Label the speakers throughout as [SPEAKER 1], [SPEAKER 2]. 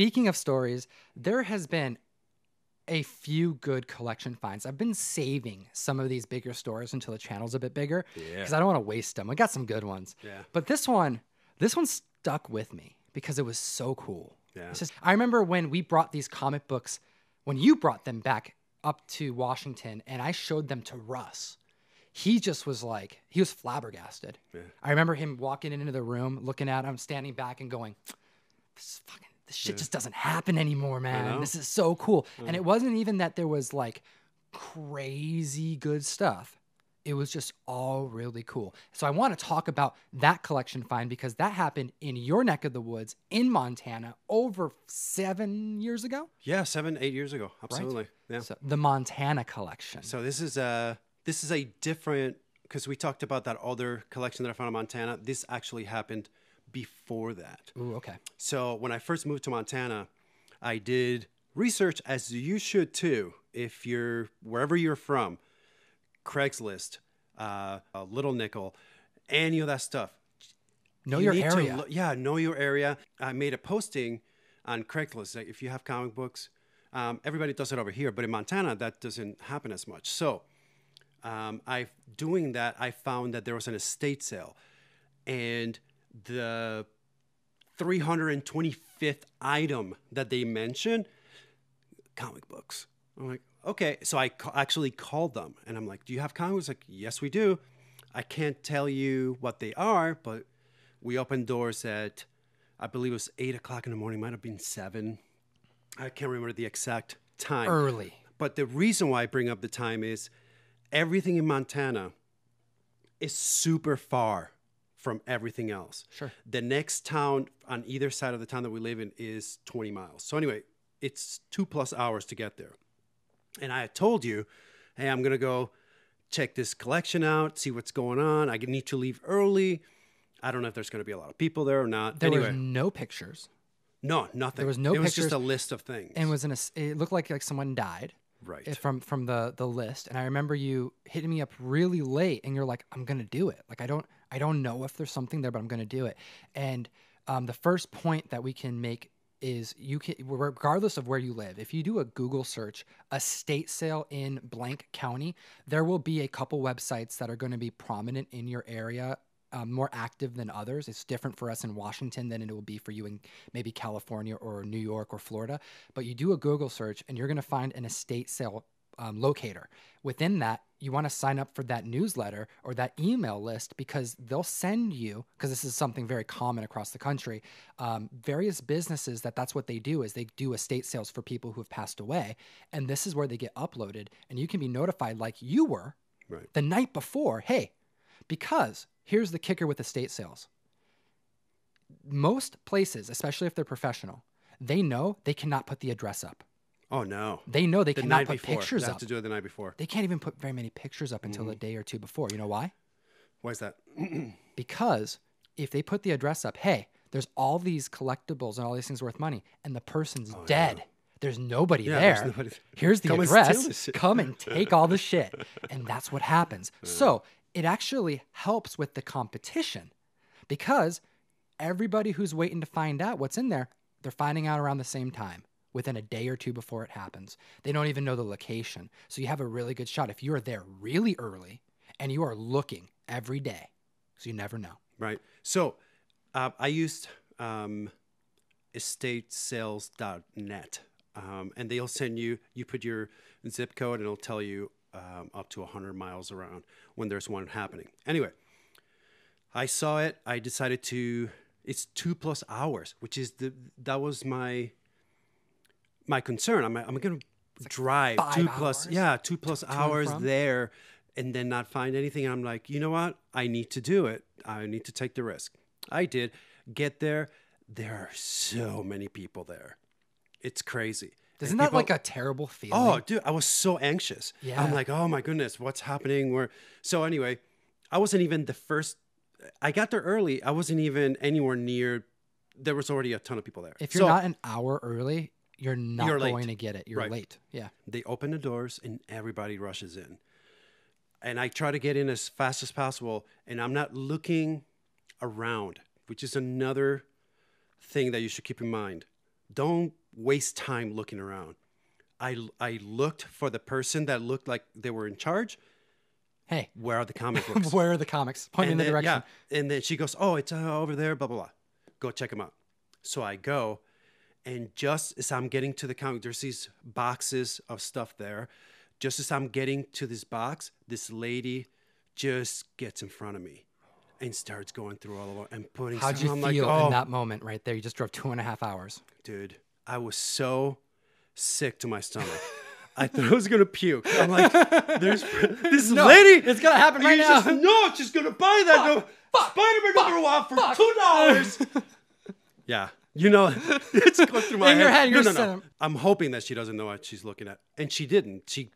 [SPEAKER 1] speaking of stories, there has been a few good collection finds. I've been saving some of these bigger stores until the channel's a bit bigger
[SPEAKER 2] Yeah.
[SPEAKER 1] because I don't want to waste them. I got some good ones.
[SPEAKER 2] Yeah.
[SPEAKER 1] But this one, this one stuck with me because it was so cool.
[SPEAKER 2] Yeah.
[SPEAKER 1] Just I remember when we brought these comic books, when you brought them back up to Washington and I showed them to Russ. He just was like, he was flabbergasted. I remember him walking into the room, looking at him, standing back and going, this is fucking this shit just doesn't happen anymore, man.
[SPEAKER 2] know.
[SPEAKER 1] This is so cool. And it wasn't even that there was like crazy good stuff. It was just all really cool. So I want to talk about that collection find because that happened in your neck of the woods in Montana over seven years ago.
[SPEAKER 2] Yeah, seven, eight years ago. Absolutely. Yeah.
[SPEAKER 1] So the Montana collection.
[SPEAKER 2] So this is a this is a different because we talked about that other collection that I found in Montana. This actually happened before that.
[SPEAKER 1] Ooh, okay.
[SPEAKER 2] So when I first moved to Montana, I did research as you should too. If you're wherever you're from, Craigslist, uh, Little Nickel, any of that stuff.
[SPEAKER 1] Know
[SPEAKER 2] You
[SPEAKER 1] your area.
[SPEAKER 2] lo- yeah, know your area. I made a posting on Craigslist. Like if you have comic books, um, everybody does it over here, but in Montana that doesn't happen as much. So, um, I doing that, I found that there was an estate sale, and the 325th item that they mentioned, comic books. I'm like, okay. So I ca- actually called them, and I'm like, do you have comic books? Like, yes, we do. I can't tell you what they are, but we opened doors at, I believe it was eight o'clock in the morning. Might have been seven. I can't remember the exact time.
[SPEAKER 1] Early.
[SPEAKER 2] But the reason why I bring up the time is everything in Montana is super far from everything else.
[SPEAKER 1] Sure.
[SPEAKER 2] The next town on either side of the town that we live in is 20 miles. So anyway, it's two plus hours to get there. And I had told you, hey, I'm gonna go check this collection out, see what's going on. I need to leave early. I don't know if there's gonna be a lot of people there or not.
[SPEAKER 1] There
[SPEAKER 2] anyway,
[SPEAKER 1] was no pictures.
[SPEAKER 2] no, nothing.
[SPEAKER 1] there was no
[SPEAKER 2] It was just a list of things.
[SPEAKER 1] And it was in a it looked like like someone died.
[SPEAKER 2] right.
[SPEAKER 1] from from the the list and i remember you hitting me up really late and you're like i'm gonna do it like i don't i don't know if there's something there but i'm gonna do it and um, the first point that we can make is you can regardless of where you live if you do a google search estate sale in blank county there will be a couple websites that are going to be prominent in your area um, more active than others. It's different for us in Washington than it will be for you in maybe California or New York or Florida. But you do a Google search and you're going to find an estate sale um, locator. Within that, you want to sign up for that newsletter or that email list because they'll send you because this is something very common across the country. Um, various businesses that that's what they do is they do estate sales for people who have passed away, and this is where they get uploaded, and you can be notified like you were
[SPEAKER 2] Right.
[SPEAKER 1] the night before. Hey, because here's the kicker with estate sales. Most places, especially if they're professional, they know they cannot put the address up.
[SPEAKER 2] Oh no.
[SPEAKER 1] They know they
[SPEAKER 2] The
[SPEAKER 1] cannot put
[SPEAKER 2] before.
[SPEAKER 1] pictures
[SPEAKER 2] they have
[SPEAKER 1] up.
[SPEAKER 2] to do it the night before.
[SPEAKER 1] They can't even put very many pictures up until a mm-hmm. day or two before. You know why?
[SPEAKER 2] Why is that?
[SPEAKER 1] Because if they put the address up, hey, there's all these collectibles and all these things worth money, and the person's oh, dead. There's nobody
[SPEAKER 2] Oh, Yeah,
[SPEAKER 1] there.
[SPEAKER 2] there's nobody-
[SPEAKER 1] Here's the
[SPEAKER 2] Come
[SPEAKER 1] address.
[SPEAKER 2] shit.
[SPEAKER 1] Come and take all the shit. And that's what happens. So it actually helps with the competition because everybody who's waiting to find out what's in there, they're finding out around the same time within a day or two before it happens. They don't even know the location. So you have a really good shot if you're there really early and you are looking every day. So you never know.
[SPEAKER 2] Right. So uh, I used um, estatesales.net, um, and they'll send you, you put your zip code, and it'll tell you um, up to 100 miles around when there's one happening. Anyway, I saw it. I decided to, it's two plus hours, which is the, that was my, my concern. I'm, I'm going to drive
[SPEAKER 1] five
[SPEAKER 2] two plus,
[SPEAKER 1] hours
[SPEAKER 2] yeah, two plus
[SPEAKER 1] and
[SPEAKER 2] hours there and then not find anything. And I'm like, you know what? I need to do it. I need to take the risk. I did get there. There are so many people there. It's crazy.
[SPEAKER 1] Isn't
[SPEAKER 2] And
[SPEAKER 1] that
[SPEAKER 2] people-
[SPEAKER 1] like a terrible feeling?
[SPEAKER 2] Oh, dude, I was so anxious.
[SPEAKER 1] Yeah.
[SPEAKER 2] I'm like, oh my goodness, what's happening? Where? So anyway, I wasn't even the first. I got there early. I wasn't even anywhere near. There was already a ton of people there.
[SPEAKER 1] if you're
[SPEAKER 2] So
[SPEAKER 1] not an hour early, you're not
[SPEAKER 2] You're
[SPEAKER 1] going to get it. You're
[SPEAKER 2] Right.
[SPEAKER 1] late. Yeah.
[SPEAKER 2] they open the doors and everybody rushes in. And I try to get in as fast as possible. And I'm not looking around, which is another thing that you should keep in mind. don't waste time looking around. I I looked for the person that looked like they were in charge.
[SPEAKER 1] Hey,
[SPEAKER 2] Where are the comic books?
[SPEAKER 1] where are the comics? Point in the direction.
[SPEAKER 2] Yeah. And then she goes, "Oh, it's uh, over there." Blah blah blah. Go check them out. So I go, and just as I'm getting to the comic, there's these boxes of stuff there. Just as I'm getting to this box, this lady just gets in front of me and starts going through all of them and putting.
[SPEAKER 1] How'd
[SPEAKER 2] some-
[SPEAKER 1] you
[SPEAKER 2] I'm
[SPEAKER 1] feel
[SPEAKER 2] like, oh,
[SPEAKER 1] in that moment right there? You just drove two and a half hours.
[SPEAKER 2] dude? I was so sick to my stomach. I thought I was gonna puke. I'm like, there's this
[SPEAKER 1] No,
[SPEAKER 2] lady.
[SPEAKER 1] it's gonna happen right now.
[SPEAKER 2] Just, no, she's gonna buy that no, Spider-Man number one for two dollars. yeah, you know, it's going through my
[SPEAKER 1] In your head,
[SPEAKER 2] No,
[SPEAKER 1] you're
[SPEAKER 2] no, no.
[SPEAKER 1] saying-
[SPEAKER 2] I'm hoping that she doesn't know what she's looking at, and she didn't. She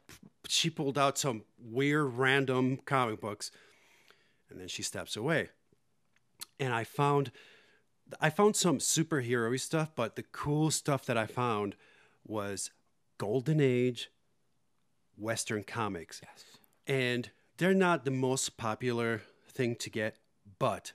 [SPEAKER 2] she pulled out some weird, random comic books, and then she steps away. And I found, I found some superhero stuff, but the cool stuff that I found was Golden Age Western comics
[SPEAKER 1] Yes.
[SPEAKER 2] and they're not the most popular thing to get but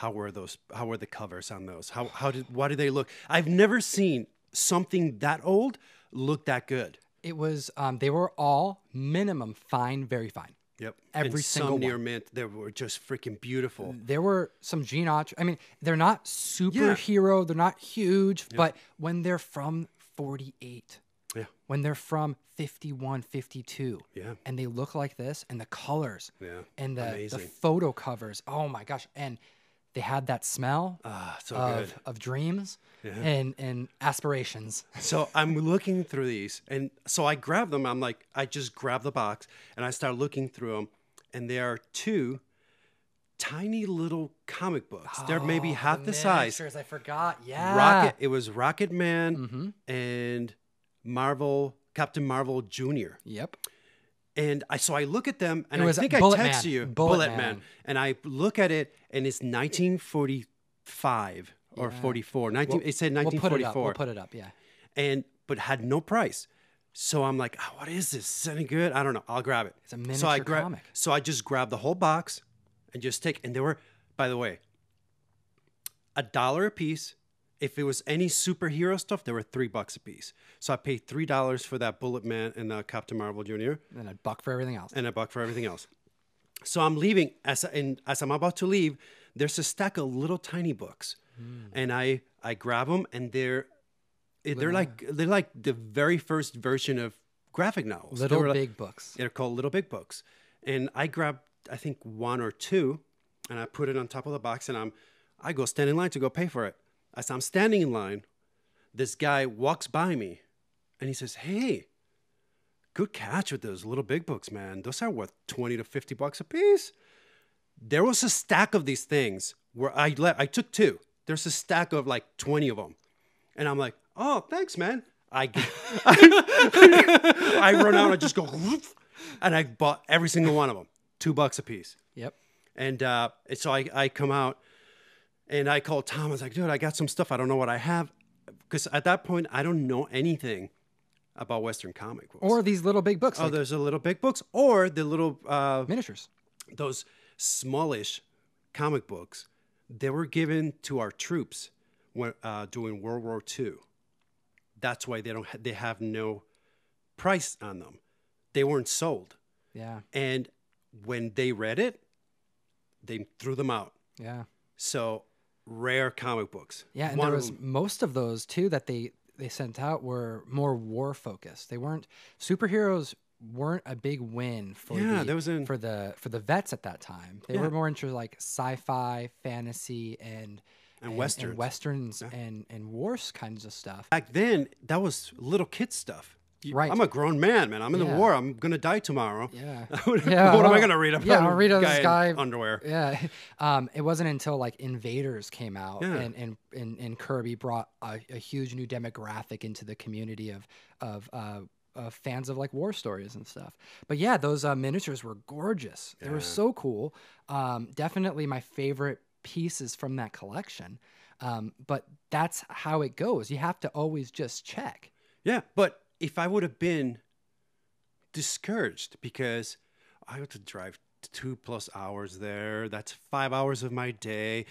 [SPEAKER 2] how were those how were the covers on those how how did why did they look i've never seen something that old look that good
[SPEAKER 1] It was. Um, they were all minimum fine, very fine.
[SPEAKER 2] yep
[SPEAKER 1] Every
[SPEAKER 2] and
[SPEAKER 1] single
[SPEAKER 2] some near
[SPEAKER 1] one.
[SPEAKER 2] mint they were just freaking beautiful
[SPEAKER 1] There were some Gene Autry. I mean, they're not superhero. They're not huge, but when they're from 48,
[SPEAKER 2] yeah
[SPEAKER 1] when they're from 51, 52,
[SPEAKER 2] yeah
[SPEAKER 1] and they look like this, and the colors,
[SPEAKER 2] yeah
[SPEAKER 1] and the, the photo covers. Oh my gosh! And they had that smell
[SPEAKER 2] ah so
[SPEAKER 1] of,
[SPEAKER 2] good
[SPEAKER 1] of dreams and and aspirations.
[SPEAKER 2] So I'm looking through these, and so I grab them. I'm like, I just grab the box and I start looking through them, and there are two tiny little comic books. They're maybe
[SPEAKER 1] Oh,
[SPEAKER 2] half the, size.
[SPEAKER 1] I forgot. Yeah.
[SPEAKER 2] Rocket. It was Rocket Man
[SPEAKER 1] Mm-hmm.
[SPEAKER 2] and Marvel, Captain Marvel Junior.
[SPEAKER 1] Yep.
[SPEAKER 2] And I so I look at them, and I think I text
[SPEAKER 1] Man.
[SPEAKER 2] you
[SPEAKER 1] Bullet
[SPEAKER 2] Man.
[SPEAKER 1] Man.
[SPEAKER 2] and I look at it, and it's 1945 or 44. 19. it said 1944.
[SPEAKER 1] We'll put it up. We'll put it up. Yeah.
[SPEAKER 2] and but had no price. So I'm like, oh, what is this? Is any good? I don't know. I'll grab it.
[SPEAKER 1] It's a
[SPEAKER 2] so I
[SPEAKER 1] miniature comic.
[SPEAKER 2] So I just grabbed the whole box and just take. And they were, by the way, a dollar a piece. If it was any superhero stuff, they were three bucks a piece. So I paid three dollars for that Bullet Man and uh, Captain Marvel Jr.
[SPEAKER 1] And a buck for everything else.
[SPEAKER 2] and a buck for everything else. So I'm leaving as and as I'm about to leave, there's a stack of little tiny books,
[SPEAKER 1] Hmm.
[SPEAKER 2] and I I grab them and they're they're like they're like the very first version of graphic novels.
[SPEAKER 1] Little
[SPEAKER 2] like-
[SPEAKER 1] big books.
[SPEAKER 2] they're called Little Big Books, and I grabbed I think one or two, and I put it on top of the box, and I'm I go stand in line to go pay for it. As I'm standing in line, this guy walks by me, and he says, "Hey, good catch with those Little Big Books, man. Those are worth twenty to fifty bucks a piece." There was a stack of these things where I let I took two. There's a stack of like twenty of them, and I'm like, "Oh, thanks, man." I I run out. I just go, and I bought every single one of them, two bucks a piece.
[SPEAKER 1] Yep.
[SPEAKER 2] And uh, and so I, I come out and I call Tom. I was like, dude, I got some stuff. I don't know what I have. Because at that point, I don't know anything about Western comic books.
[SPEAKER 1] Or these little big books,
[SPEAKER 2] oh,
[SPEAKER 1] like
[SPEAKER 2] there's a little big books or the little, uh,
[SPEAKER 1] miniatures.
[SPEAKER 2] those smallish comic books. They were given to our troops when, uh, during World War II. That's why they don't. Ha- they have no price on them. They weren't sold.
[SPEAKER 1] Yeah.
[SPEAKER 2] And when they read it, they threw them out.
[SPEAKER 1] Yeah.
[SPEAKER 2] So rare comic books.
[SPEAKER 1] Yeah, and
[SPEAKER 2] One
[SPEAKER 1] there was most of those too that they they sent out were more war focused. They weren't superheroes weren't a big win for
[SPEAKER 2] Yeah,
[SPEAKER 1] the
[SPEAKER 2] was an-
[SPEAKER 1] for the for the vets at that time. They
[SPEAKER 2] Yeah.
[SPEAKER 1] were more into like sci-fi, fantasy, and
[SPEAKER 2] And westerns.
[SPEAKER 1] and westerns and and wars kinds of stuff.
[SPEAKER 2] back then that was little kid stuff.
[SPEAKER 1] Right.
[SPEAKER 2] I'm a grown man, man. I'm in
[SPEAKER 1] Yeah.
[SPEAKER 2] the war. I'm gonna die tomorrow.
[SPEAKER 1] Yeah.
[SPEAKER 2] what
[SPEAKER 1] Yeah,
[SPEAKER 2] am I gonna read about?
[SPEAKER 1] yeah, I'll read about this
[SPEAKER 2] guy underwear.
[SPEAKER 1] Yeah, um, it wasn't until like Invaders came out
[SPEAKER 2] Yeah.
[SPEAKER 1] and, and, and, and Kirby brought a, a huge new demographic into the community of of uh, uh, fans of like war stories and stuff. But yeah, those uh, miniatures were gorgeous. They were so cool. Um, definitely my favorite pieces from that collection. Um, but that's how it goes. You have to always just check.
[SPEAKER 2] Yeah, but if I would have been discouraged because I had to drive two plus hours there, that's five hours of my day.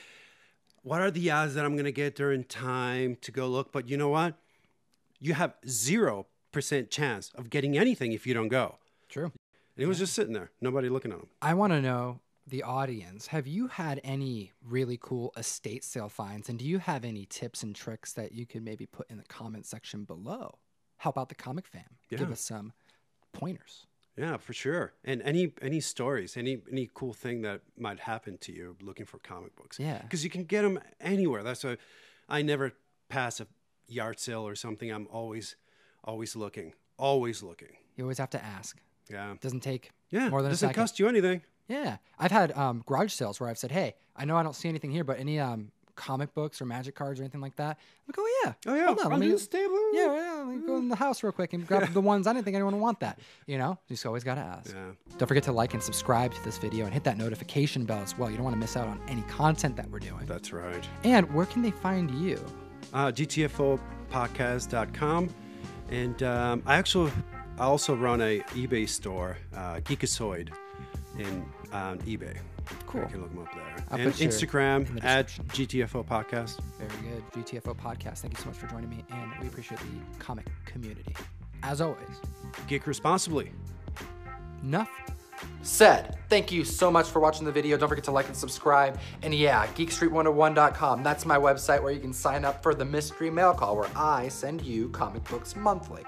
[SPEAKER 2] what are the odds that I'm going to get there in time to go look? But you know what? You have 0% chance of getting anything if you don't go.
[SPEAKER 1] True.
[SPEAKER 2] And he was just sitting there, nobody looking at him.
[SPEAKER 1] I want to know the audience. Have you had any really cool estate sale finds? And do you have any tips and tricks that you could maybe put in the comment section below? How about the comic fam? Give us some pointers.
[SPEAKER 2] Yeah, for sure. And any any stories, any any cool thing that might happen to you looking for comic books.
[SPEAKER 1] Yeah.
[SPEAKER 2] because you can get them anywhere. That's why I never pass a yard sale or something. I'm always always looking, always looking.
[SPEAKER 1] You always have to ask.
[SPEAKER 2] Yeah,
[SPEAKER 1] Doesn't take
[SPEAKER 2] yeah.
[SPEAKER 1] more than a
[SPEAKER 2] doesn't
[SPEAKER 1] second.
[SPEAKER 2] cost you anything.
[SPEAKER 1] Yeah, I've had um, garage sales where I've said, "Hey, I know I don't see anything here, but any um, comic books or magic cards or anything like that?" I'm like, "Oh yeah,
[SPEAKER 2] Oh yeah,
[SPEAKER 1] hold on, let me-
[SPEAKER 2] this table.
[SPEAKER 1] yeah, yeah, let me go in the house real quick and grab the ones I didn't think anyone would want that." You know, you just always gotta ask.
[SPEAKER 2] Yeah.
[SPEAKER 1] Don't forget to like and subscribe to this video and hit that notification bell as well. You don't want to miss out on any content that we're doing.
[SPEAKER 2] That's right.
[SPEAKER 1] And where can they find you?
[SPEAKER 2] uh, GTFOpodcast.com. And um, I actually I also run a eBay store, uh, Geekasoid, in on eBay.
[SPEAKER 1] Cool.
[SPEAKER 2] You can look them up there.
[SPEAKER 1] I'll
[SPEAKER 2] and
[SPEAKER 1] put your- in
[SPEAKER 2] Instagram
[SPEAKER 1] the
[SPEAKER 2] at
[SPEAKER 1] description.
[SPEAKER 2] GTFO Podcast.
[SPEAKER 1] Very good. GTFO podcast. Thank you so much for joining me, and we appreciate the comic community. As always,
[SPEAKER 2] Geek responsibly.
[SPEAKER 1] enough said. Thank you so much for watching the video. Don't forget to like and subscribe. And yeah, geekstreet101.com. That's my website where you can sign up for the mystery mail call where I send you comic books monthly.